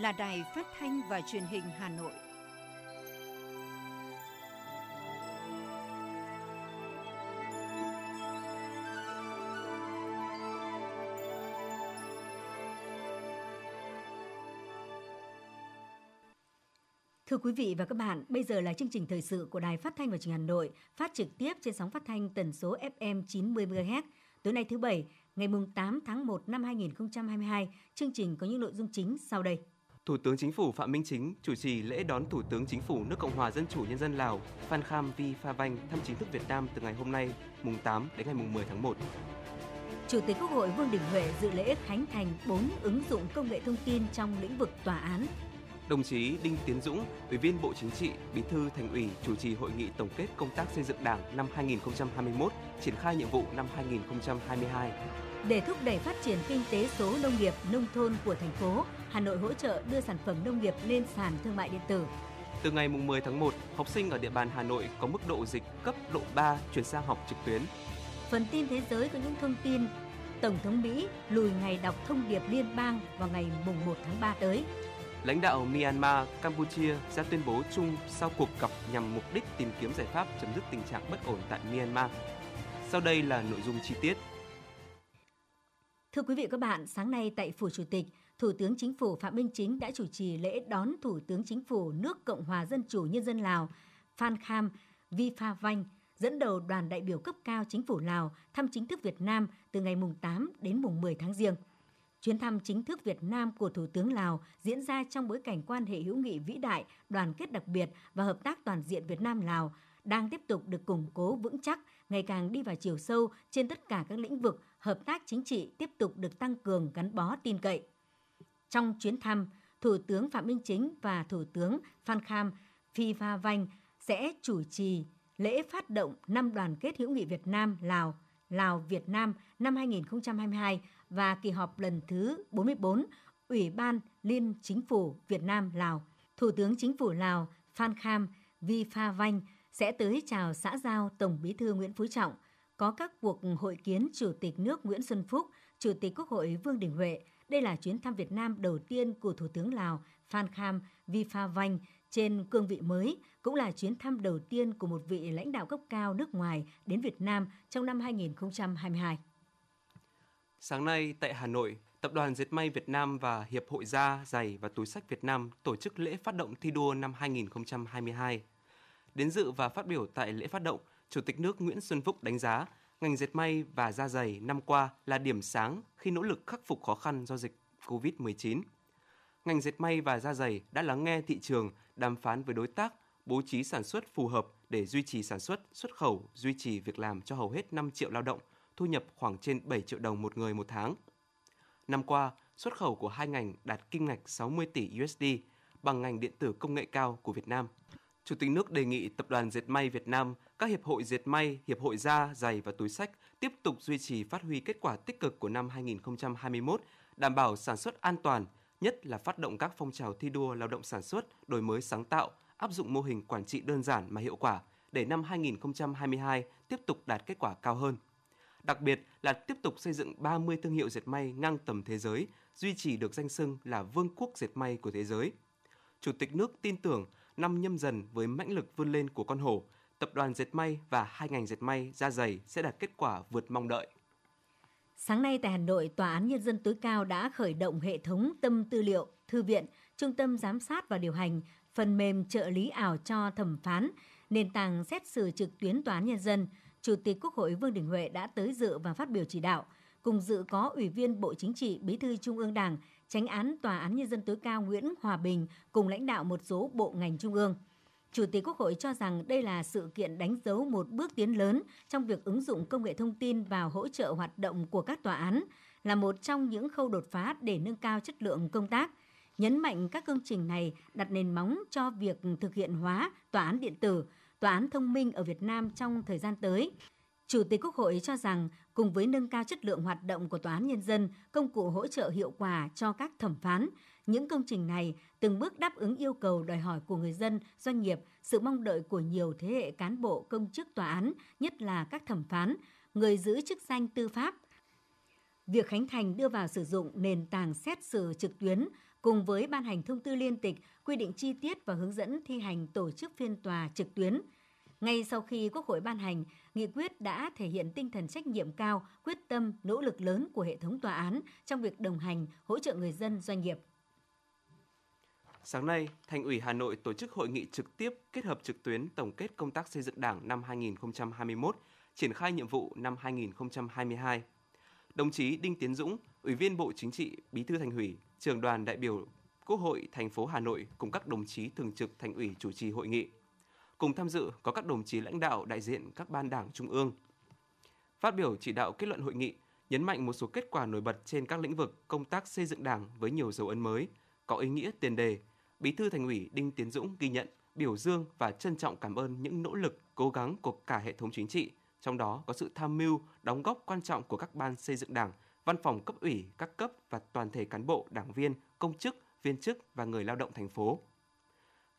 là Đài Phát thanh và Truyền hình Hà Nội. Thưa quý vị và các bạn, bây giờ là chương trình thời sự của Đài Phát thanh và Truyền hình Hà Nội, phát trực tiếp trên sóng phát thanh tần số FM 90 MHz. Tối nay thứ bảy, ngày 8 tháng 1 năm 2022, chương trình có những nội dung chính sau đây. Thủ tướng Chính phủ Phạm Minh Chính chủ trì lễ đón Thủ tướng Chính phủ nước Cộng hòa Dân chủ Nhân dân Lào Phan Kham Vi Pha Vanh thăm chính thức Việt Nam từ ngày hôm nay, mùng 8 đến ngày mùng 10 tháng 1. Chủ tịch Quốc hội Vương Đình Huệ dự lễ khánh thành 4 ứng dụng công nghệ thông tin trong lĩnh vực tòa án. Đồng chí Đinh Tiến Dũng, Ủy viên Bộ Chính trị, Bí thư Thành ủy chủ trì hội nghị tổng kết công tác xây dựng Đảng năm 2021, triển khai nhiệm vụ năm 2022. Để thúc đẩy phát triển kinh tế số nông nghiệp, nông thôn của thành phố, Hà Nội hỗ trợ đưa sản phẩm nông nghiệp lên sàn thương mại điện tử. Từ ngày 10 tháng 1, học sinh ở địa bàn Hà Nội có mức độ dịch cấp độ 3 chuyển sang học trực tuyến. Phần tin thế giới có những thông tin Tổng thống Mỹ lùi ngày đọc thông điệp liên bang vào ngày mùng 1 tháng 3 tới. Lãnh đạo Myanmar, Campuchia ra tuyên bố chung sau cuộc gặp nhằm mục đích tìm kiếm giải pháp chấm dứt tình trạng bất ổn tại Myanmar. Sau đây là nội dung chi tiết. Thưa quý vị và các bạn, sáng nay tại Phủ Chủ tịch, Thủ tướng Chính phủ Phạm Minh Chính đã chủ trì lễ đón Thủ tướng Chính phủ nước Cộng hòa Dân chủ Nhân dân Lào Phan Kham Viphavanh dẫn đầu đoàn đại biểu cấp cao Chính phủ Lào thăm chính thức Việt Nam từ ngày mùng 8 đến mùng 10 tháng Giêng. Chuyến thăm chính thức Việt Nam của Thủ tướng Lào diễn ra trong bối cảnh quan hệ hữu nghị vĩ đại, đoàn kết đặc biệt và hợp tác toàn diện Việt Nam-Lào đang tiếp tục được củng cố vững chắc, ngày càng đi vào chiều sâu trên tất cả các lĩnh vực, hợp tác chính trị tiếp tục được tăng cường gắn bó tin cậy. Trong chuyến thăm, Thủ tướng Phạm Minh Chính và Thủ tướng Phan Kham Phi Pha Vanh sẽ chủ trì lễ phát động năm đoàn kết hữu nghị Việt Nam Lào Lào Việt Nam năm 2022 và kỳ họp lần thứ 44 Ủy ban Liên Chính phủ Việt Nam Lào. Thủ tướng Chính phủ Lào Phan Kham Vi Pha Vanh sẽ tới chào xã giao Tổng Bí thư Nguyễn Phú Trọng, có các cuộc hội kiến Chủ tịch nước Nguyễn Xuân Phúc, Chủ tịch Quốc hội Vương Đình Huệ. Đây là chuyến thăm Việt Nam đầu tiên của Thủ tướng Lào Phan Kham Vi Pha Vanh trên cương vị mới, cũng là chuyến thăm đầu tiên của một vị lãnh đạo cấp cao nước ngoài đến Việt Nam trong năm 2022. Sáng nay tại Hà Nội, Tập đoàn Dệt may Việt Nam và Hiệp hội Da, Giày và Túi sách Việt Nam tổ chức lễ phát động thi đua năm 2022. Đến dự và phát biểu tại lễ phát động, Chủ tịch nước Nguyễn Xuân Phúc đánh giá ngành dệt may và da giày năm qua là điểm sáng khi nỗ lực khắc phục khó khăn do dịch COVID-19. Ngành dệt may và da giày đã lắng nghe thị trường, đàm phán với đối tác, bố trí sản xuất phù hợp để duy trì sản xuất, xuất khẩu, duy trì việc làm cho hầu hết 5 triệu lao động, thu nhập khoảng trên 7 triệu đồng một người một tháng. Năm qua, xuất khẩu của hai ngành đạt kim ngạch 60 tỷ USD bằng ngành điện tử công nghệ cao của Việt Nam. Chủ tịch nước đề nghị Tập đoàn Dệt may Việt Nam, các hiệp hội dệt may, hiệp hội da, giày và túi sách tiếp tục duy trì phát huy kết quả tích cực của năm 2021, đảm bảo sản xuất an toàn, nhất là phát động các phong trào thi đua lao động sản xuất, đổi mới sáng tạo, áp dụng mô hình quản trị đơn giản mà hiệu quả để năm 2022 tiếp tục đạt kết quả cao hơn. Đặc biệt là tiếp tục xây dựng 30 thương hiệu dệt may ngang tầm thế giới, duy trì được danh xưng là vương quốc dệt may của thế giới. Chủ tịch nước tin tưởng năm nhâm dần với mãnh lực vươn lên của con hổ, tập đoàn dệt may và hai ngành dệt may da dày sẽ đạt kết quả vượt mong đợi. Sáng nay tại Hà Nội, Tòa án Nhân dân tối cao đã khởi động hệ thống tâm tư liệu, thư viện, trung tâm giám sát và điều hành, phần mềm trợ lý ảo cho thẩm phán, nền tảng xét xử trực tuyến Tòa án Nhân dân. Chủ tịch Quốc hội Vương Đình Huệ đã tới dự và phát biểu chỉ đạo. Cùng dự có Ủy viên Bộ Chính trị, Bí thư Trung ương Đảng, Tránh án Tòa án Nhân dân tối cao Nguyễn Hòa Bình cùng lãnh đạo một số bộ ngành trung ương. Chủ tịch Quốc hội cho rằng đây là sự kiện đánh dấu một bước tiến lớn trong việc ứng dụng công nghệ thông tin vào hỗ trợ hoạt động của các tòa án, là một trong những khâu đột phá để nâng cao chất lượng công tác. Nhấn mạnh các công trình này đặt nền móng cho việc thực hiện hóa tòa án điện tử, tòa án thông minh ở Việt Nam trong thời gian tới. Chủ tịch Quốc hội cho rằng cùng với nâng cao chất lượng hoạt động của tòa án nhân dân, công cụ hỗ trợ hiệu quả cho các thẩm phán, những công trình này từng bước đáp ứng yêu cầu đòi hỏi của người dân, doanh nghiệp, sự mong đợi của nhiều thế hệ cán bộ công chức tòa án, nhất là các thẩm phán, người giữ chức danh tư pháp. Việc khánh thành đưa vào sử dụng nền tảng xét xử trực tuyến cùng với ban hành thông tư liên tịch quy định chi tiết và hướng dẫn thi hành tổ chức phiên tòa trực tuyến. Ngay sau khi Quốc hội ban hành, nghị quyết đã thể hiện tinh thần trách nhiệm cao, quyết tâm, nỗ lực lớn của hệ thống tòa án trong việc đồng hành, hỗ trợ người dân, doanh nghiệp. Sáng nay, Thành ủy Hà Nội tổ chức hội nghị trực tiếp kết hợp trực tuyến tổng kết công tác xây dựng Đảng năm 2021, triển khai nhiệm vụ năm 2022. Đồng chí Đinh Tiến Dũng, Ủy viên Bộ Chính trị, Bí thư Thành ủy, Trường đoàn đại biểu Quốc hội thành phố Hà Nội cùng các đồng chí thường trực Thành ủy chủ trì hội nghị. Cùng tham dự có các đồng chí lãnh đạo đại diện các ban đảng trung ương. Phát biểu chỉ đạo kết luận hội nghị, nhấn mạnh một số kết quả nổi bật trên các lĩnh vực công tác xây dựng Đảng với nhiều dấu ấn mới, có ý nghĩa tiền đề. Bí thư Thành ủy Đinh Tiến Dũng ghi nhận, biểu dương và trân trọng cảm ơn những nỗ lực, cố gắng của cả hệ thống chính trị, trong đó có sự tham mưu, đóng góp quan trọng của các ban xây dựng Đảng, văn phòng cấp ủy, các cấp và toàn thể cán bộ, đảng viên, công chức, viên chức và người lao động thành phố.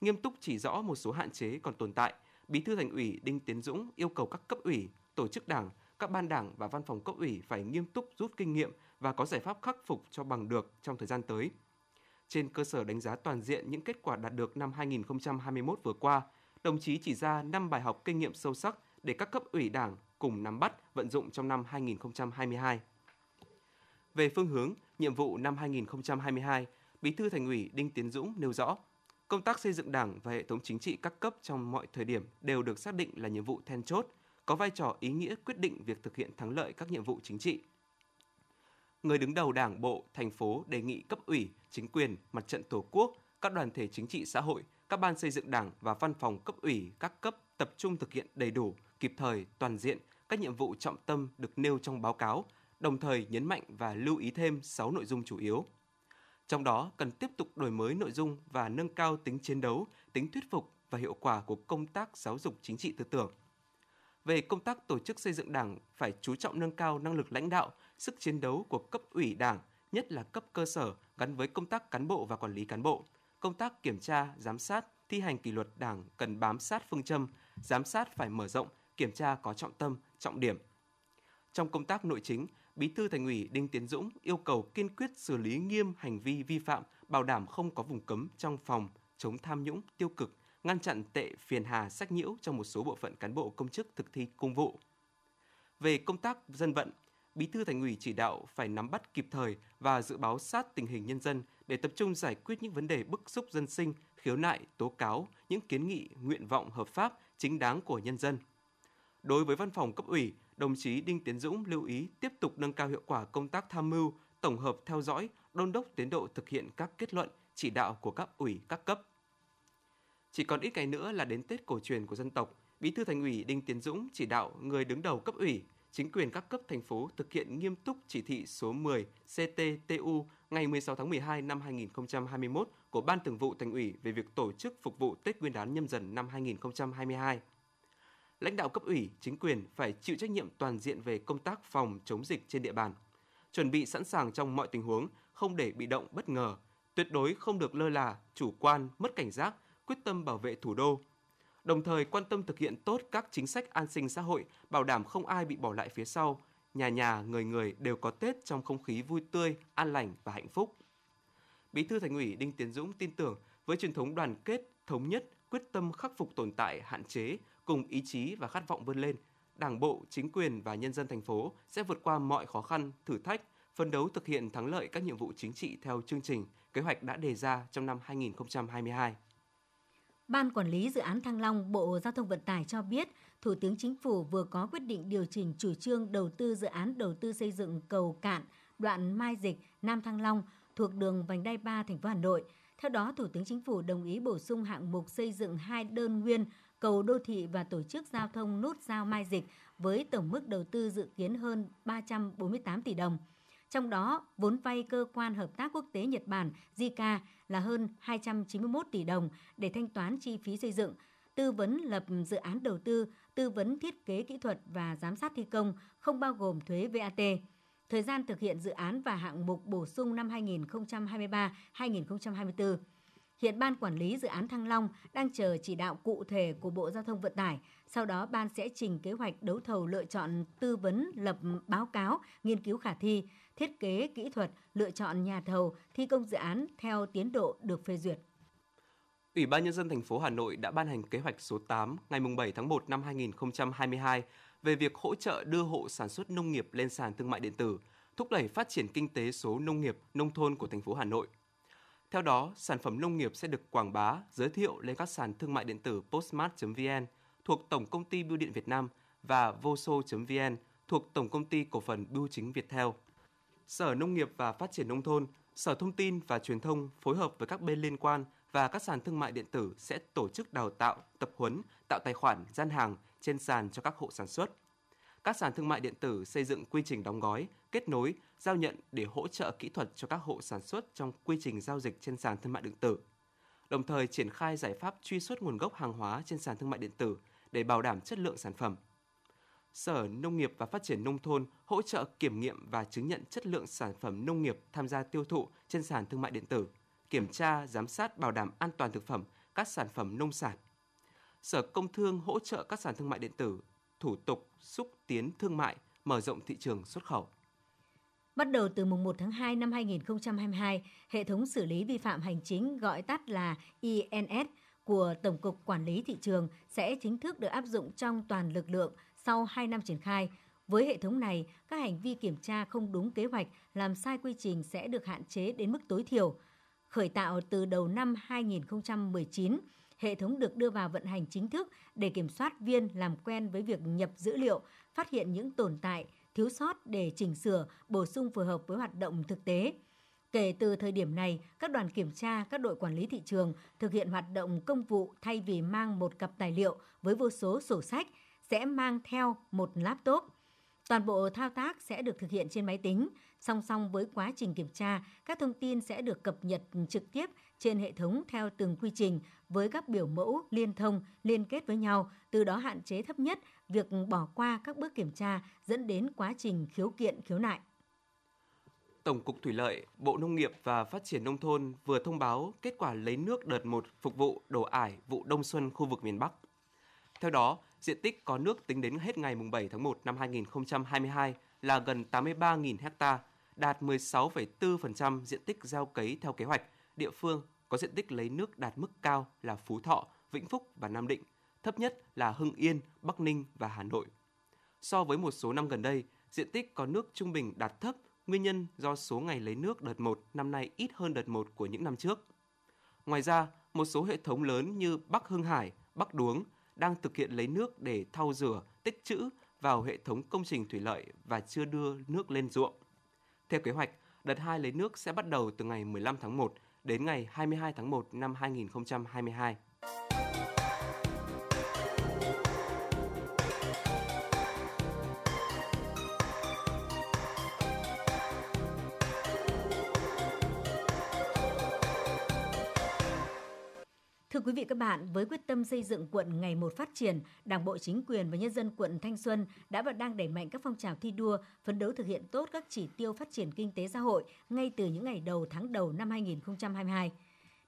Nghiêm túc chỉ rõ một số hạn chế còn tồn tại, Bí thư Thành ủy Đinh Tiến Dũng yêu cầu các cấp ủy, tổ chức đảng, các ban đảng và văn phòng cấp ủy phải nghiêm túc rút kinh nghiệm và có giải pháp khắc phục cho bằng được trong thời gian tới. Trên cơ sở đánh giá toàn diện những kết quả đạt được năm 2021 vừa qua, đồng chí chỉ ra 5 bài học kinh nghiệm sâu sắc để các cấp ủy đảng cùng nắm bắt, vận dụng trong năm 2022. Về phương hướng, nhiệm vụ năm 2022, Bí thư Thành ủy Đinh Tiến Dũng nêu rõ, công tác xây dựng Đảng và hệ thống chính trị các cấp trong mọi thời điểm đều được xác định là nhiệm vụ then chốt, có vai trò ý nghĩa quyết định việc thực hiện thắng lợi các nhiệm vụ chính trị. Người đứng đầu Đảng bộ, thành phố đề nghị cấp ủy, chính quyền, mặt trận Tổ quốc, các đoàn thể chính trị xã hội, các ban xây dựng Đảng và văn phòng cấp ủy các cấp tập trung thực hiện đầy đủ, kịp thời, toàn diện các nhiệm vụ trọng tâm được nêu trong báo cáo, đồng thời nhấn mạnh và lưu ý thêm 6 nội dung chủ yếu. Trong đó cần tiếp tục đổi mới nội dung và nâng cao tính chiến đấu, tính thuyết phục và hiệu quả của công tác giáo dục chính trị tư tưởng. Về công tác tổ chức xây dựng Đảng phải chú trọng nâng cao năng lực lãnh đạo, sức chiến đấu của cấp ủy Đảng, nhất là cấp cơ sở gắn với công tác cán bộ và quản lý cán bộ. Công tác kiểm tra, giám sát, thi hành kỷ luật Đảng cần bám sát phương châm, giám sát phải mở rộng, kiểm tra có trọng tâm, trọng điểm. Trong công tác nội chính, Bí thư Thành ủy Đinh Tiến Dũng yêu cầu kiên quyết xử lý nghiêm hành vi vi phạm, bảo đảm không có vùng cấm trong phòng, chống tham nhũng, tiêu cực, ngăn chặn tệ phiền hà sách nhiễu trong một số bộ phận cán bộ công chức thực thi công vụ. Về công tác dân vận, Bí thư Thành ủy chỉ đạo phải nắm bắt kịp thời và dự báo sát tình hình nhân dân để tập trung giải quyết những vấn đề bức xúc dân sinh, khiếu nại, tố cáo, những kiến nghị, nguyện vọng hợp pháp, chính đáng của nhân dân. Đối với văn phòng cấp ủy, đồng chí Đinh Tiến Dũng lưu ý tiếp tục nâng cao hiệu quả công tác tham mưu, tổng hợp theo dõi, đôn đốc tiến độ thực hiện các kết luận, chỉ đạo của các ủy các cấp. Chỉ còn ít ngày nữa là đến Tết cổ truyền của dân tộc, Bí thư Thành ủy Đinh Tiến Dũng chỉ đạo người đứng đầu cấp ủy, chính quyền các cấp thành phố thực hiện nghiêm túc chỉ thị số 10 CTTU ngày 16 tháng 12 năm 2021 của Ban Thường vụ Thành ủy về việc tổ chức phục vụ Tết Nguyên đán nhâm dần năm 2022 lãnh đạo cấp ủy, chính quyền phải chịu trách nhiệm toàn diện về công tác phòng chống dịch trên địa bàn. Chuẩn bị sẵn sàng trong mọi tình huống, không để bị động bất ngờ, tuyệt đối không được lơ là, chủ quan, mất cảnh giác, quyết tâm bảo vệ thủ đô. Đồng thời quan tâm thực hiện tốt các chính sách an sinh xã hội, bảo đảm không ai bị bỏ lại phía sau, nhà nhà, người người đều có Tết trong không khí vui tươi, an lành và hạnh phúc. Bí thư Thành ủy Đinh Tiến Dũng tin tưởng với truyền thống đoàn kết, thống nhất, quyết tâm khắc phục tồn tại, hạn chế, cùng ý chí và khát vọng vươn lên, Đảng bộ, chính quyền và nhân dân thành phố sẽ vượt qua mọi khó khăn, thử thách, phấn đấu thực hiện thắng lợi các nhiệm vụ chính trị theo chương trình, kế hoạch đã đề ra trong năm 2022. Ban Quản lý Dự án Thăng Long, Bộ Giao thông Vận tải cho biết, Thủ tướng Chính phủ vừa có quyết định điều chỉnh chủ trương đầu tư dự án đầu tư xây dựng cầu cạn đoạn Mai Dịch, Nam Thăng Long thuộc đường vành đai 3 thành phố Hà Nội. Theo đó, Thủ tướng Chính phủ đồng ý bổ sung hạng mục xây dựng hai đơn nguyên cầu đô thị và tổ chức giao thông nút giao Mai Dịch với tổng mức đầu tư dự kiến hơn 348 tỷ đồng. Trong đó, vốn vay cơ quan hợp tác quốc tế Nhật Bản JICA là hơn 291 tỷ đồng để thanh toán chi phí xây dựng, tư vấn lập dự án đầu tư, tư vấn thiết kế kỹ thuật và giám sát thi công không bao gồm thuế VAT. Thời gian thực hiện dự án và hạng mục bổ sung năm 2023-2024. Hiện Ban Quản lý Dự án Thăng Long đang chờ chỉ đạo cụ thể của Bộ Giao thông Vận tải. Sau đó, Ban sẽ trình kế hoạch đấu thầu lựa chọn tư vấn lập báo cáo, nghiên cứu khả thi, thiết kế kỹ thuật, lựa chọn nhà thầu, thi công dự án theo tiến độ được phê duyệt. Ủy ban Nhân dân thành phố Hà Nội đã ban hành kế hoạch số 8 ngày 7 tháng 1 năm 2022 về việc hỗ trợ đưa hộ sản xuất nông nghiệp lên sàn thương mại điện tử, thúc đẩy phát triển kinh tế số nông nghiệp, nông thôn của thành phố Hà Nội. Theo đó, sản phẩm nông nghiệp sẽ được quảng bá, giới thiệu lên các sàn thương mại điện tử postmart.vn thuộc Tổng công ty Bưu điện Việt Nam và voso.vn thuộc Tổng công ty Cổ phần Bưu chính Viettel. Sở Nông nghiệp và Phát triển Nông thôn, Sở Thông tin và Truyền thông phối hợp với các bên liên quan và các sàn thương mại điện tử sẽ tổ chức đào tạo, tập huấn, tạo tài khoản, gian hàng trên sàn cho các hộ sản xuất. Các sàn thương mại điện tử xây dựng quy trình đóng gói, kết nối, giao nhận để hỗ trợ kỹ thuật cho các hộ sản xuất trong quy trình giao dịch trên sàn thương mại điện tử. Đồng thời triển khai giải pháp truy xuất nguồn gốc hàng hóa trên sàn thương mại điện tử để bảo đảm chất lượng sản phẩm. Sở Nông nghiệp và Phát triển Nông thôn hỗ trợ kiểm nghiệm và chứng nhận chất lượng sản phẩm nông nghiệp tham gia tiêu thụ trên sàn thương mại điện tử, kiểm tra, giám sát bảo đảm an toàn thực phẩm các sản phẩm nông sản. Sở Công Thương hỗ trợ các sàn thương mại điện tử thủ tục xúc tiến thương mại, mở rộng thị trường xuất khẩu. Bắt đầu từ mùng 1 tháng 2 năm 2022, hệ thống xử lý vi phạm hành chính gọi tắt là INS của Tổng cục Quản lý thị trường sẽ chính thức được áp dụng trong toàn lực lượng sau 2 năm triển khai. Với hệ thống này, các hành vi kiểm tra không đúng kế hoạch, làm sai quy trình sẽ được hạn chế đến mức tối thiểu. Khởi tạo từ đầu năm 2019, hệ thống được đưa vào vận hành chính thức để kiểm soát viên làm quen với việc nhập dữ liệu, phát hiện những tồn tại, thiếu sót để chỉnh sửa, bổ sung phù hợp với hoạt động thực tế. Kể từ thời điểm này, các đoàn kiểm tra, các đội quản lý thị trường thực hiện hoạt động công vụ thay vì mang một cặp tài liệu với vô số sổ sách, sẽ mang theo một laptop. Toàn bộ thao tác sẽ được thực hiện trên máy tính, song song với quá trình kiểm tra, các thông tin sẽ được cập nhật trực tiếp trên hệ thống theo từng quy trình với các biểu mẫu liên thông, liên kết với nhau, từ đó hạn chế thấp nhất việc bỏ qua các bước kiểm tra dẫn đến quá trình khiếu kiện khiếu nại. Tổng cục Thủy lợi, Bộ Nông nghiệp và Phát triển Nông thôn vừa thông báo kết quả lấy nước đợt 1 phục vụ đổ ải vụ đông xuân khu vực miền Bắc. Theo đó, diện tích có nước tính đến hết ngày 7 tháng 1 năm 2022 là gần 83.000 ha, đạt 16,4% diện tích gieo cấy theo kế hoạch. Địa phương có diện tích lấy nước đạt mức cao là Phú Thọ, Vĩnh Phúc và Nam Định, thấp nhất là Hưng Yên, Bắc Ninh và Hà Nội. So với một số năm gần đây, diện tích có nước trung bình đạt thấp, nguyên nhân do số ngày lấy nước đợt 1 năm nay ít hơn đợt 1 của những năm trước. Ngoài ra, một số hệ thống lớn như Bắc Hưng Hải, Bắc Đuống đang thực hiện lấy nước để thau rửa, tích trữ vào hệ thống công trình thủy lợi và chưa đưa nước lên ruộng. Theo kế hoạch, đợt 2 lấy nước sẽ bắt đầu từ ngày 15 tháng 1 đến ngày 22 tháng 1 năm 2022. Quý vị các bạn, với quyết tâm xây dựng quận ngày một phát triển, Đảng bộ chính quyền và nhân dân quận Thanh Xuân đã và đang đẩy mạnh các phong trào thi đua, phấn đấu thực hiện tốt các chỉ tiêu phát triển kinh tế xã hội ngay từ những ngày đầu tháng đầu năm 2022.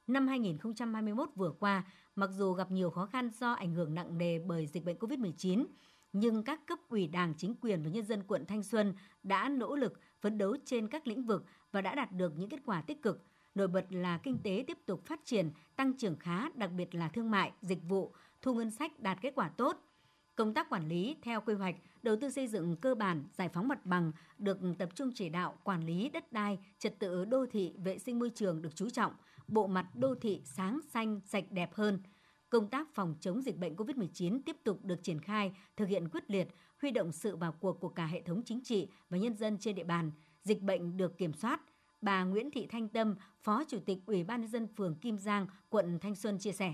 Năm 2021 vừa qua, mặc dù gặp nhiều khó khăn do ảnh hưởng nặng nề bởi dịch bệnh COVID-19, nhưng các cấp ủy Đảng, chính quyền và nhân dân quận Thanh Xuân đã nỗ lực phấn đấu trên các lĩnh vực và đã đạt được những kết quả tích cực – Nổi bật là kinh tế tiếp tục phát triển, tăng trưởng khá, đặc biệt là thương mại, dịch vụ, thu ngân sách đạt kết quả tốt. Công tác quản lý theo quy hoạch, đầu tư xây dựng cơ bản, giải phóng mặt bằng được tập trung chỉ đạo quản lý đất đai, trật tự đô thị, vệ sinh môi trường được chú trọng, bộ mặt đô thị sáng xanh, sạch đẹp hơn. Công tác phòng chống dịch bệnh COVID-19 tiếp tục được triển khai, thực hiện quyết liệt, huy động sự vào cuộc của cả hệ thống chính trị và nhân dân trên địa bàn. Dịch bệnh được kiểm soát, bà Nguyễn Thị Thanh Tâm, Phó Chủ tịch Ủy ban nhân dân phường Kim Giang, quận Thanh Xuân chia sẻ.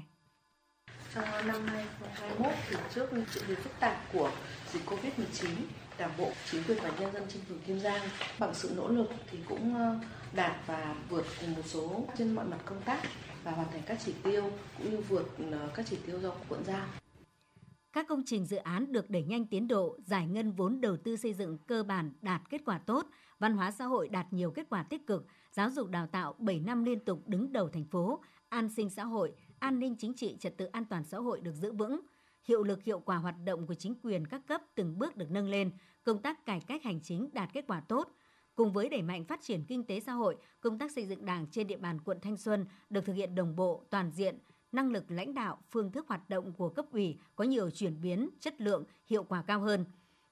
Trong năm 2021 thì trước những diễn biến phức tạp của dịch Covid-19, Đảng bộ, chính quyền và nhân dân trên phường Kim Giang bằng sự nỗ lực thì cũng ờ, đạt và vượt cùng một số trên mọi mặt công tác và hoàn thành các chỉ tiêu cũng như vượt ờ, các chỉ tiêu do quận giao. Các công trình dự án được đẩy nhanh tiến độ, giải ngân vốn đầu tư xây dựng cơ bản đạt kết quả tốt, văn hóa xã hội đạt nhiều kết quả tích cực, giáo dục đào tạo 7 năm liên tục đứng đầu thành phố, an sinh xã hội, an ninh chính trị, trật tự an toàn xã hội được giữ vững, hiệu lực hiệu quả hoạt động của chính quyền các cấp từng bước được nâng lên, công tác cải cách hành chính đạt kết quả tốt. Cùng với đẩy mạnh phát triển kinh tế xã hội, công tác xây dựng Đảng trên địa bàn quận Thanh Xuân được thực hiện đồng bộ, toàn diện, năng lực lãnh đạo, phương thức hoạt động của cấp ủy có nhiều chuyển biến, chất lượng, hiệu quả cao hơn.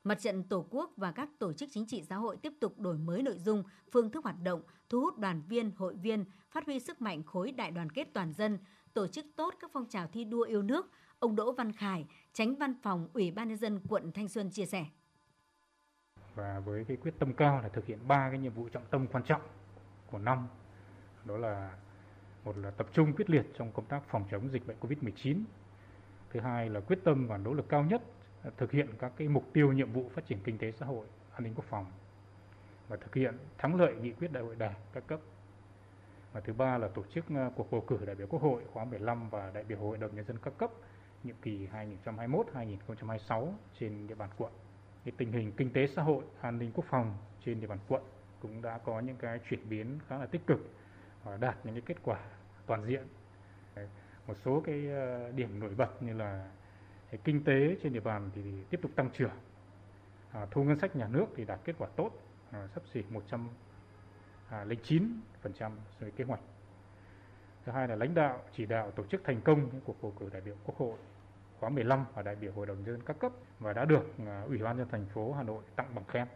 Mặt trận Tổ quốc và các tổ chức chính trị xã hội tiếp tục đổi mới nội dung, phương thức hoạt động, thu hút đoàn viên, hội viên, phát huy sức mạnh khối đại đoàn kết toàn dân, tổ chức tốt các phong trào thi đua yêu nước, ông Đỗ Văn Khải, tránh văn phòng Ủy ban nhân dân quận Thanh Xuân chia sẻ. Và với cái quyết tâm cao là thực hiện ba cái nhiệm vụ trọng tâm quan trọng của năm, đó là một là tập trung quyết liệt trong công tác phòng chống dịch bệnh COVID-19. Thứ hai là quyết tâm và nỗ lực cao nhất thực hiện các cái mục tiêu nhiệm vụ phát triển kinh tế xã hội, an ninh quốc phòng và thực hiện thắng lợi nghị quyết đại hội đảng các cấp. Và thứ ba là tổ chức ờ, cuộc bầu cử đại biểu Quốc hội khóa 15 và đại biểu Hội đồng nhân dân các cấp nhiệm kỳ 2021-2026 trên địa bàn quận. thì tình hình kinh tế xã hội, an ninh quốc phòng trên địa bàn quận cũng đã có những cái chuyển biến khá là tích cực và đạt những cái kết quả toàn diện. Một số cái ờ, điểm nổi bật như là thì kinh tế trên địa bàn thì tiếp tục tăng trưởng. À, thu ngân sách nhà nước thì đạt kết quả tốt, à, sắp xỉ 109% à, so với kế hoạch. Thứ hai là lãnh đạo chỉ đạo tổ chức thành công những cuộc bầu cử đại biểu Quốc hội khóa 15 và đại biểu Hội đồng nhân dân các cấp và đã được à, Ủy ban nhân thành phố Hà Nội tặng bằng khen.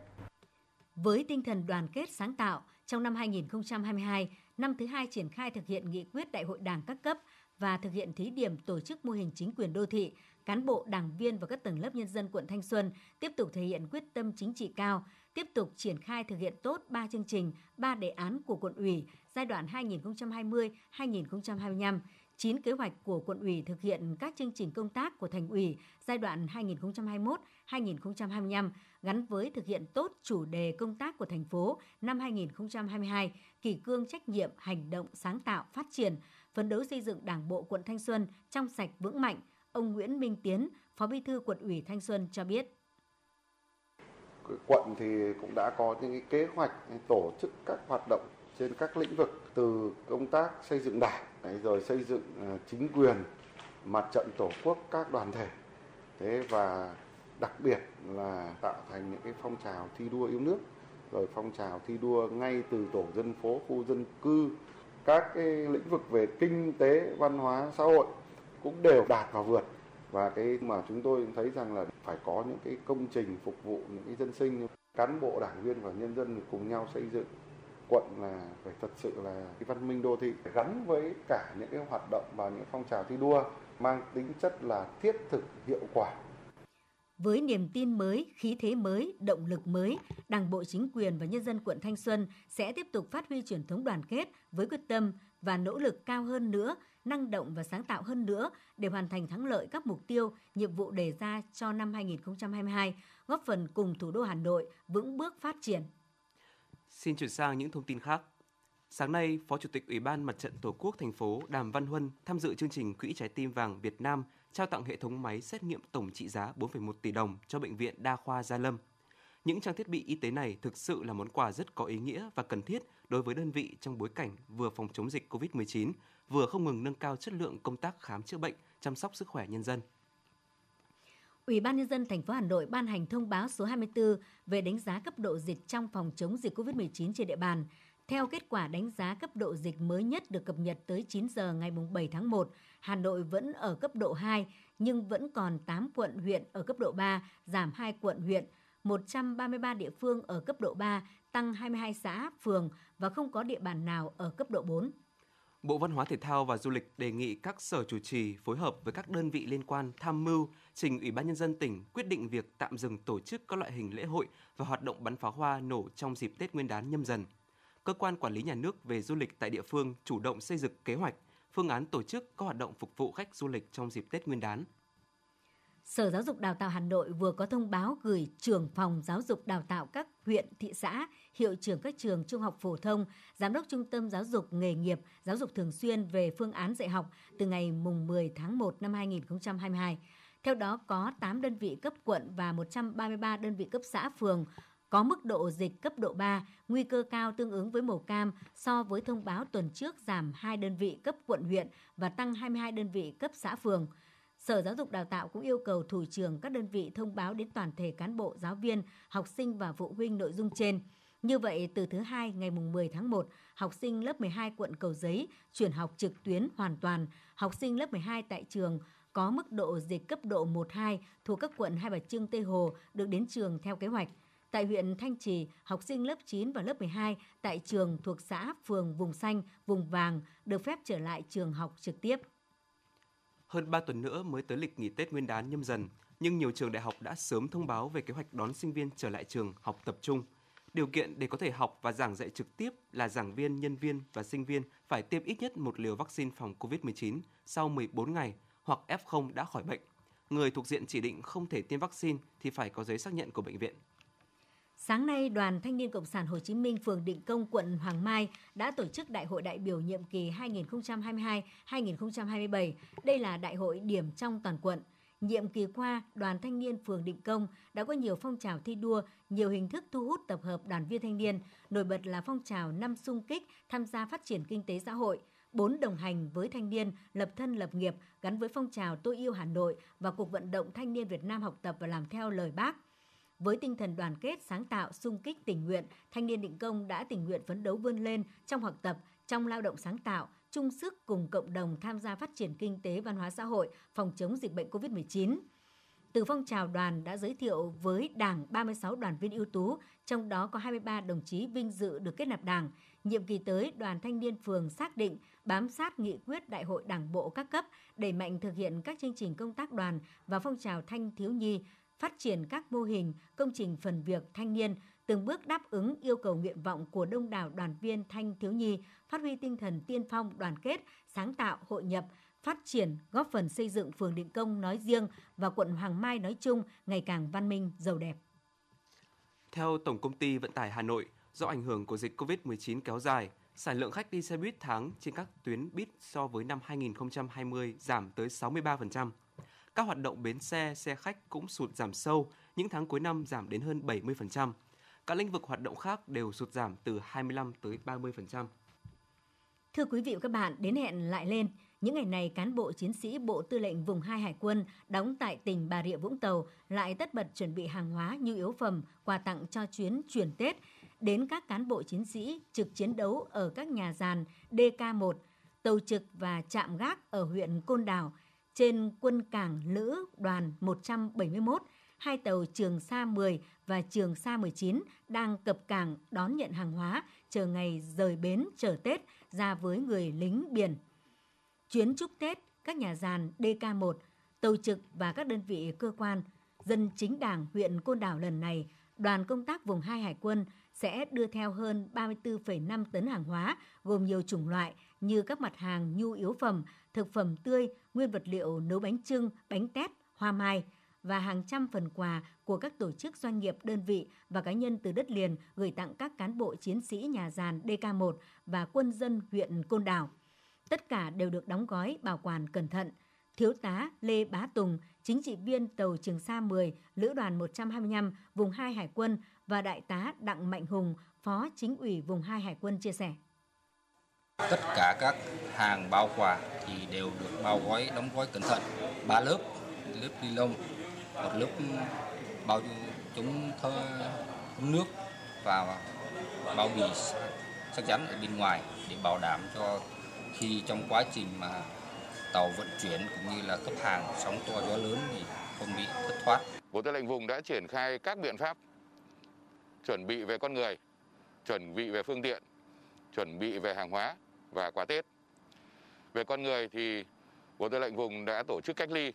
Với tinh thần đoàn kết sáng tạo, trong năm 2022, năm thứ hai triển khai thực hiện nghị quyết Đại hội Đảng các cấp và thực hiện thí điểm tổ chức mô hình chính quyền đô thị, cán bộ, đảng viên và các tầng lớp nhân dân quận Thanh Xuân tiếp tục thể hiện quyết tâm chính trị cao, tiếp tục triển khai thực hiện tốt 3 chương trình, 3 đề án của quận ủy giai đoạn 2020-2025, 9 kế hoạch của quận ủy thực hiện các chương trình công tác của thành ủy giai đoạn 2021-2025 gắn với thực hiện tốt chủ đề công tác của thành phố năm 2022, kỷ cương trách nhiệm, hành động sáng tạo, phát triển, phấn đấu xây dựng Đảng bộ quận Thanh Xuân trong sạch vững mạnh. Ông Nguyễn Minh Tiến, Phó Bí thư quận ủy Thanh Xuân cho biết. Quận thì cũng đã có những kế hoạch tổ chức các hoạt động trên các lĩnh vực từ công tác xây dựng đảng rồi xây dựng ờ, chính quyền mặt trận tổ quốc các đoàn thể. Thế và đặc biệt là tạo thành những cái phong trào thi đua yêu nước rồi phong trào thi đua ngay từ tổ dân phố khu dân cư các cái lĩnh vực về kinh tế văn hóa xã hội cũng đều đạt và vượt. Và cái mà chúng tôi thấy rằng là phải có những cái công trình phục vụ những cái dân sinh cán bộ đảng viên và nhân dân cùng nhau xây dựng. Quận là phải thật sự là cái văn minh đô thị gắn với cả những cái hoạt động và những phong trào thi đua mang tính chất là thiết thực hiệu quả. Với niềm tin mới, khí thế mới, động lực mới, Đảng bộ chính quyền và nhân dân quận Thanh Xuân sẽ tiếp tục phát huy truyền thống đoàn kết với quyết tâm và nỗ lực cao hơn nữa, năng động và sáng tạo hơn nữa để hoàn thành thắng lợi các mục tiêu, nhiệm vụ đề ra cho năm 2022, góp phần cùng thủ đô Hà Nội vững bước phát triển. Xin chuyển sang những thông tin khác. Sáng nay, Phó Chủ tịch Ủy ban Mặt trận Tổ quốc thành phố Đàm Văn Huân tham dự chương trình Quỹ Trái tim vàng Việt Nam trao tặng hệ thống máy xét nghiệm tổng trị giá 4,1 tỷ đồng cho Bệnh viện Đa khoa Gia Lâm. Những trang thiết bị y tế này thực sự là món quà rất có ý nghĩa và cần thiết đối với đơn vị trong bối cảnh vừa phòng chống dịch COVID-19, vừa không ngừng nâng cao chất lượng công tác khám chữa bệnh, chăm sóc sức khỏe nhân dân. Ủy ban nhân dân thành phố Hà Nội ban hành thông báo số 24 về đánh giá cấp độ dịch trong phòng chống dịch COVID-19 trên địa bàn. Theo kết quả đánh giá cấp độ dịch mới nhất được cập nhật tới 9 giờ ngày 7 tháng 1, Hà Nội vẫn ở cấp độ 2 nhưng vẫn còn 8 quận huyện ở cấp độ 3, giảm 2 quận huyện, 133 địa phương ở cấp độ 3, tăng 22 xã, phường và không có địa bàn nào ở cấp độ 4. Bộ Văn hóa Thể thao và Du lịch đề nghị các sở chủ trì phối hợp với các đơn vị liên quan tham mưu trình Ủy ban nhân dân tỉnh quyết định việc tạm dừng tổ chức các loại hình lễ hội và hoạt động bắn pháo hoa nổ trong dịp Tết Nguyên đán nhâm dần. Cơ quan quản lý nhà nước về du lịch tại địa phương chủ động xây dựng kế hoạch, phương án tổ chức các hoạt động phục vụ khách du lịch trong dịp Tết Nguyên đán. Sở Giáo dục Đào tạo Hà Nội vừa có thông báo gửi trưởng phòng giáo dục đào tạo các huyện, thị xã, hiệu trưởng các trường trung học phổ thông, giám đốc trung tâm giáo dục nghề nghiệp, giáo dục thường xuyên về phương án dạy học từ ngày mùng 10 tháng 1 năm 2022. Theo đó có 8 đơn vị cấp quận và 133 đơn vị cấp xã phường có mức độ dịch cấp độ 3, nguy cơ cao tương ứng với màu cam so với thông báo tuần trước giảm 2 đơn vị cấp quận huyện và tăng 22 đơn vị cấp xã phường. Sở Giáo dục Đào tạo cũng yêu cầu thủ trưởng các đơn vị thông báo đến toàn thể cán bộ, giáo viên, học sinh và phụ huynh nội dung trên. Như vậy, từ thứ hai ngày 10 tháng 1, học sinh lớp 12 quận Cầu Giấy chuyển học trực tuyến hoàn toàn. Học sinh lớp 12 tại trường có mức độ dịch cấp độ 1-2 thuộc các quận Hai Bà Trưng, Tây Hồ được đến trường theo kế hoạch. Tại huyện Thanh Trì, học sinh lớp 9 và lớp 12 tại trường thuộc xã, phường, vùng xanh, vùng vàng được phép trở lại trường học trực tiếp. Hơn 3 tuần nữa mới tới lịch nghỉ Tết Nguyên đán nhâm dần, nhưng nhiều trường đại học đã sớm thông báo về kế hoạch đón sinh viên trở lại trường học tập trung. Điều kiện để có thể học và giảng dạy trực tiếp là giảng viên, nhân viên và sinh viên phải tiêm ít nhất một liều vaccine phòng COVID-19 sau 14 ngày hoặc F0 đã khỏi bệnh. Người thuộc diện chỉ định không thể tiêm vaccine thì phải có giấy xác nhận của bệnh viện. Sáng nay, Đoàn Thanh niên Cộng sản Hồ Chí Minh phường Định Công, quận Hoàng Mai đã tổ chức Đại hội đại biểu nhiệm kỳ 2022-2027. Đây là đại hội điểm trong toàn quận. Nhiệm kỳ qua, Đoàn Thanh niên phường Định Công đã có nhiều phong trào thi đua, nhiều hình thức thu hút tập hợp đoàn viên thanh niên, nổi bật là phong trào năm sung kích tham gia phát triển kinh tế xã hội, bốn đồng hành với thanh niên lập thân lập nghiệp gắn với phong trào tôi yêu Hà Nội và cuộc vận động thanh niên Việt Nam học tập và làm theo lời Bác – với tinh thần đoàn kết, sáng tạo, sung kích tình nguyện, thanh niên định công đã tình nguyện phấn đấu vươn lên trong học tập, trong lao động sáng tạo, chung sức cùng cộng đồng tham gia phát triển kinh tế văn hóa xã hội, phòng chống dịch bệnh COVID-19. Từ phong trào đoàn đã giới thiệu với Đảng 36 đoàn viên ưu tú, trong đó có 23 đồng chí vinh dự được kết nạp Đảng. Nhiệm kỳ tới, Đoàn Thanh niên phường xác định bám sát nghị quyết Đại hội Đảng bộ các cấp, đẩy mạnh thực hiện các chương trình công tác đoàn và phong trào thanh thiếu nhi, phát triển các mô hình, công trình phần việc thanh niên, từng bước đáp ứng yêu cầu nguyện vọng của đông đảo đoàn viên thanh thiếu nhi, phát huy tinh thần tiên phong, đoàn kết, sáng tạo, hội nhập, phát triển, góp phần xây dựng phường Định Công nói riêng và quận Hoàng Mai nói chung ngày càng văn minh, giàu đẹp. Theo Tổng Công ty Vận tải Hà Nội, do ảnh hưởng của dịch COVID-19 kéo dài, sản lượng khách đi xe buýt tháng trên các tuyến buýt so với năm 2020 giảm tới 63%. Các hoạt động bến xe, xe khách cũng sụt giảm sâu, những tháng cuối năm giảm đến hơn 70%. Các lĩnh vực hoạt động khác đều sụt giảm từ 25 tới 30%. Thưa quý vị và các bạn, đến hẹn lại lên. Những ngày này, cán bộ chiến sĩ Bộ Tư lệnh Vùng 2 Hải quân đóng tại tỉnh Bà Rịa Vũng Tàu lại tất bật chuẩn bị hàng hóa nhu yếu phẩm, quà tặng cho chuyến chuyển Tết đến các cán bộ chiến sĩ trực chiến đấu ở các nhà giàn DK1, tàu trực và trạm gác ở huyện Côn Đảo trên quân cảng Lữ đoàn 171, hai tàu Trường Sa 10 và Trường Sa 19 đang cập cảng đón nhận hàng hóa chờ ngày rời bến chờ Tết ra với người lính biển. Chuyến chúc Tết các nhà giàn DK1, tàu trực và các đơn vị cơ quan, dân chính đảng huyện Côn Đảo lần này, đoàn công tác vùng 2 Hải quân sẽ đưa theo hơn 34,5 tấn hàng hóa gồm nhiều chủng loại như các mặt hàng nhu yếu phẩm, thực phẩm tươi, nguyên vật liệu nấu bánh trưng, bánh tét, hoa mai và hàng trăm phần quà của các tổ chức doanh nghiệp, đơn vị và cá nhân từ đất liền gửi tặng các cán bộ chiến sĩ nhà giàn DK1 và quân dân huyện Côn Đảo. Tất cả đều được đóng gói bảo quản cẩn thận. Thiếu tá Lê Bá Tùng, chính trị viên tàu Trường Sa 10, Lữ đoàn 125, vùng 2 Hải quân và Đại tá Đặng Mạnh Hùng, Phó Chính ủy vùng 2 Hải quân chia sẻ. Tất cả các hàng bao quà thì đều được bao gói, đóng gói cẩn thận. Ba lớp, lớp ni lông, một lớp ừ, bao chống thơ nước và bao bì chắc chắn ở bên ngoài để bảo đảm cho khi trong quá trình mà tàu vận chuyển cũng như là cấp hàng sóng to gió lớn thì không bị thất thoát. Bộ Tư lệnh vùng đã triển khai các biện pháp chuẩn bị về con người, chuẩn bị về phương tiện, chuẩn bị về hàng hóa và quà Tết. Về con người thì Bộ Tư lệnh vùng đã tổ chức cách ly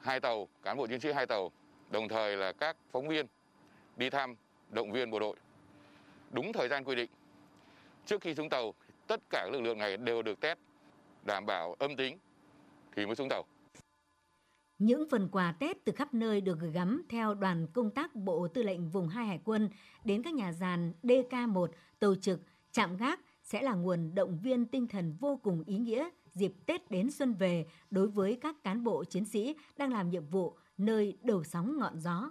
hai tàu, cán bộ chiến sĩ hai tàu, đồng thời là các phóng viên đi thăm động viên bộ đội. Đúng thời gian quy định. Trước khi xuống tàu, tất cả lực lượng này đều được test đảm bảo âm tính thì mới xuống tàu. Những phần quà Tết từ khắp nơi được gửi gắm theo đoàn công tác Bộ Tư lệnh Vùng 2 Hải quân đến các nhà giàn DK1, tàu trực, trạm gác sẽ là nguồn động viên tinh thần vô cùng ý nghĩa dịp Tết đến xuân về đối với các cán bộ chiến sĩ đang làm nhiệm vụ nơi đầu sóng ngọn gió.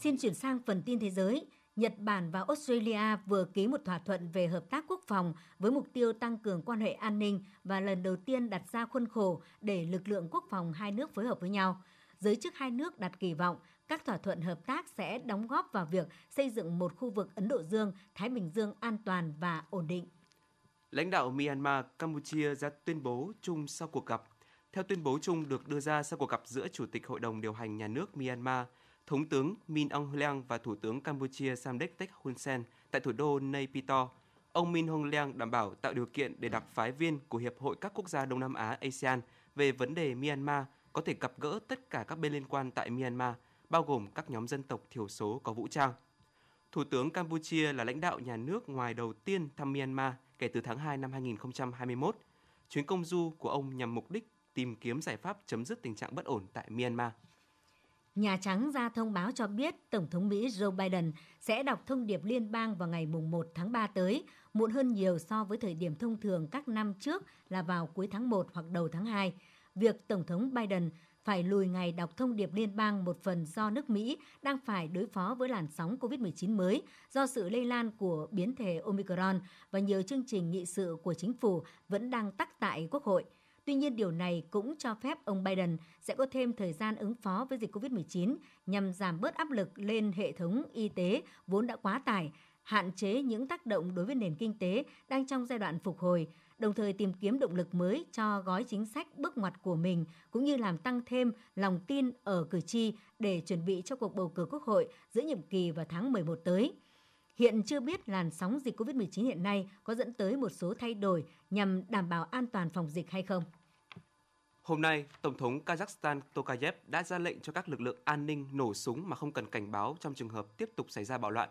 Xin chuyển sang phần tin thế giới. Nhật Bản và Australia vừa ký một thỏa thuận về hợp tác quốc phòng với mục tiêu tăng cường quan hệ an ninh và lần đầu tiên đặt ra khuôn khổ để lực lượng quốc phòng hai nước phối hợp với nhau. Giới chức hai nước đặt kỳ vọng các thỏa thuận hợp tác sẽ đóng góp vào việc xây dựng một khu vực Ấn Độ Dương, Thái Bình Dương an toàn và ổn định. Lãnh đạo Myanmar, Campuchia ra tuyên bố chung sau cuộc gặp. Theo tuyên bố chung được đưa ra sau cuộc gặp giữa Chủ tịch Hội đồng điều hành nhà nước Myanmar, Thống tướng Min Aung Hlaing và Thủ tướng Campuchia Samdech Techo Hun Sen tại thủ đô Naypyidaw, ông Min Aung Hlaing đảm bảo tạo điều kiện để đặc phái viên của Hiệp hội các quốc gia Đông Nam Á ASEAN về vấn đề Myanmar có thể gặp gỡ tất cả các bên liên quan tại Myanmar, bao gồm các nhóm dân tộc thiểu số có vũ trang. Thủ tướng Campuchia là lãnh đạo nhà nước ngoài đầu tiên thăm Myanmar kể từ tháng 2 năm 2021. Chuyến công du của ông nhằm mục đích tìm kiếm giải pháp chấm dứt tình trạng bất ổn tại Myanmar. Nhà Trắng ra thông báo cho biết Tổng thống Mỹ Joe Biden sẽ đọc thông điệp liên bang vào ngày 1 tháng 3 tới, muộn hơn nhiều so với thời điểm thông thường các năm trước là vào cuối tháng 1 hoặc đầu tháng 2. Việc Tổng thống Biden phải lùi ngày đọc thông điệp liên bang một phần do nước Mỹ đang phải đối phó với làn sóng COVID-19 mới do sự lây lan của biến thể Omicron và nhiều chương trình nghị sự của chính phủ vẫn đang tắc tại Quốc hội. Tuy nhiên, điều này cũng cho phép ông Biden sẽ có thêm thời gian ứng phó với dịch COVID-19 nhằm giảm bớt áp lực lên hệ thống y tế vốn đã quá tải, hạn chế những tác động đối với nền kinh tế đang trong giai đoạn phục hồi, đồng thời tìm kiếm động lực mới cho gói chính sách bước ngoặt của mình, cũng như làm tăng thêm lòng tin ở cử tri để chuẩn bị cho cuộc bầu cử quốc hội giữa nhiệm kỳ vào tháng 11 tới. Hiện chưa biết làn sóng dịch COVID-19 hiện nay có dẫn tới một số thay đổi nhằm đảm bảo an toàn phòng dịch hay không. Hôm nay, Tổng thống Kazakhstan Tokayev đã ra lệnh cho các lực lượng an ninh nổ súng mà không cần cảnh báo trong trường hợp tiếp tục xảy ra bạo loạn.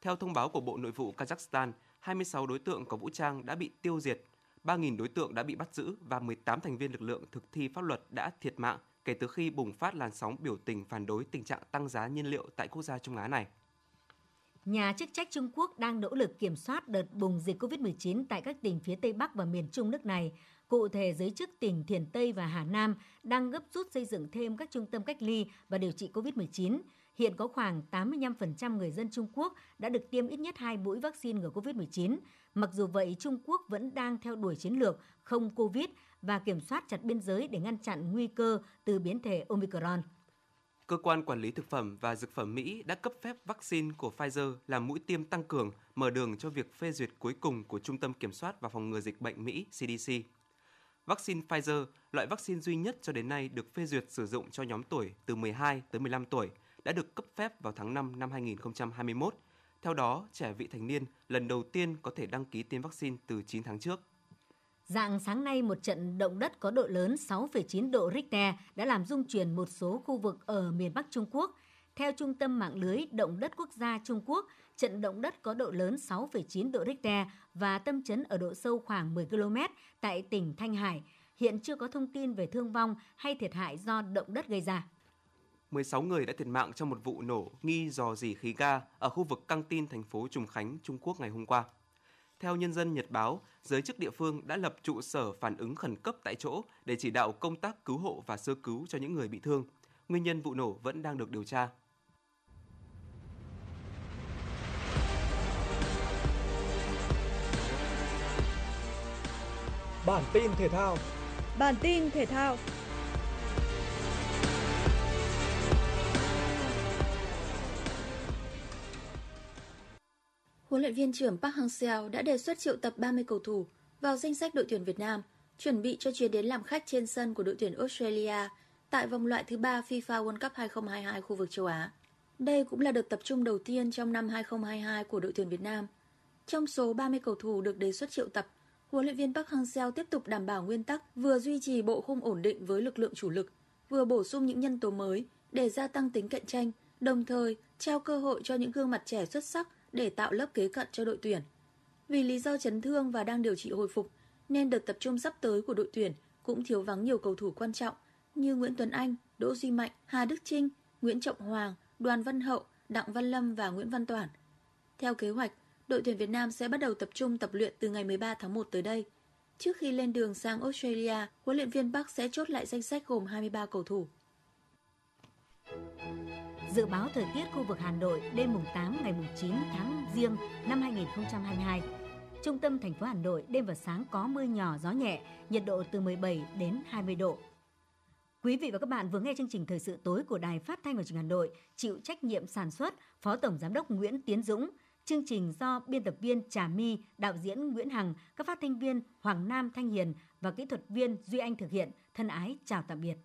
Theo thông báo của Bộ Nội vụ Kazakhstan, 26 đối tượng có vũ trang đã bị tiêu diệt, 3.000 đối tượng đã bị bắt giữ và 18 thành viên lực lượng thực thi pháp luật đã thiệt mạng kể từ khi bùng phát làn sóng biểu tình phản đối tình trạng tăng giá nhiên liệu tại quốc gia Trung Á này. Nhà chức trách Trung Quốc đang nỗ lực kiểm soát đợt bùng dịch COVID-19 tại các tỉnh phía Tây Bắc và miền Trung nước này. Cụ thể, giới chức tỉnh Thiền Tây và Hà Nam đang gấp rút xây dựng thêm các trung tâm cách ly và điều trị COVID-19. Hiện có khoảng 85% người dân Trung Quốc đã được tiêm ít nhất 2 mũi vaccine ngừa COVID-19. Mặc dù vậy, Trung Quốc vẫn đang theo đuổi chiến lược không COVID và kiểm soát chặt biên giới để ngăn chặn nguy cơ từ biến thể Omicron. Cơ quan Quản lý Thực phẩm và Dược phẩm Mỹ đã cấp phép vaccine của Pfizer làm mũi tiêm tăng cường, mở đường cho việc phê duyệt cuối cùng của Trung tâm Kiểm soát và Phòng ngừa Dịch bệnh Mỹ CDC. Vaccine Pfizer, loại vaccine duy nhất cho đến nay được phê duyệt sử dụng cho nhóm tuổi từ 12 tới 15 tuổi, đã được cấp phép vào tháng 5 năm 2021. Theo đó, trẻ vị thành niên lần đầu tiên có thể đăng ký tiêm vaccine từ 9 tháng trước. Dạng sáng nay, một trận động đất có độ lớn 6,9 độ Richter đã làm rung chuyển một số khu vực ở miền Bắc Trung Quốc. Theo Trung tâm Mạng lưới Động đất Quốc gia Trung Quốc, trận động đất có độ lớn 6,9 độ Richter và tâm chấn ở độ sâu khoảng 10 km tại tỉnh Thanh Hải. Hiện chưa có thông tin về thương vong hay thiệt hại do động đất gây ra. 16 người đã thiệt mạng trong một vụ nổ nghi dò dỉ khí ga ở khu vực căng tin thành phố Trùng Khánh, Trung Quốc ngày hôm qua. Theo Nhân dân Nhật Báo, giới chức địa phương đã lập trụ sở phản ứng khẩn cấp tại chỗ để chỉ đạo công tác cứu hộ và sơ cứu cho những người bị thương. Nguyên nhân vụ nổ vẫn đang được điều tra. Bản tin thể thao Bản tin thể thao Huấn luyện viên trưởng Park Hang-seo đã đề xuất triệu tập 30 cầu thủ vào danh sách đội tuyển Việt Nam, chuẩn bị cho chuyến đến làm khách trên sân của đội tuyển Australia tại vòng loại thứ 3 FIFA World Cup 2022 khu vực châu Á. Đây cũng là đợt tập trung đầu tiên trong năm 2022 của đội tuyển Việt Nam. Trong số 30 cầu thủ được đề xuất triệu tập, huấn luyện viên Park Hang-seo tiếp tục đảm bảo nguyên tắc vừa duy trì bộ khung ổn định với lực lượng chủ lực, vừa bổ sung những nhân tố mới để gia tăng tính cạnh tranh, đồng thời trao cơ hội cho những gương mặt trẻ xuất sắc để tạo lớp kế cận cho đội tuyển. Vì lý do chấn thương và đang điều trị hồi phục, nên đợt tập trung sắp tới của đội tuyển cũng thiếu vắng nhiều cầu thủ quan trọng như Nguyễn Tuấn Anh, Đỗ Duy Mạnh, Hà Đức Trinh, Nguyễn Trọng Hoàng, Đoàn Văn Hậu, Đặng Văn Lâm và Nguyễn Văn Toản. Theo kế hoạch, đội tuyển Việt Nam sẽ bắt đầu tập trung tập luyện từ ngày 13 tháng 1 tới đây. Trước khi lên đường sang Australia, huấn luyện viên Park sẽ chốt lại danh sách gồm 23 cầu thủ. Dự báo thời tiết khu vực Hà Nội đêm mùng 8 ngày mùng 9 tháng Giêng năm 2022. Trung tâm thành phố Hà Nội đêm và sáng có mưa nhỏ gió nhẹ, nhiệt độ từ 17 đến 20 độ. Quý vị và các bạn vừa nghe chương trình thời sự tối của Đài Phát thanh và Truyền hình Hà Nội, chịu trách nhiệm sản xuất Phó Tổng giám đốc Nguyễn Tiến Dũng. Chương trình do biên tập viên Trà My, đạo diễn Nguyễn Hằng, các phát thanh viên Hoàng Nam Thanh Hiền và kỹ thuật viên Duy Anh thực hiện. Thân ái chào tạm biệt.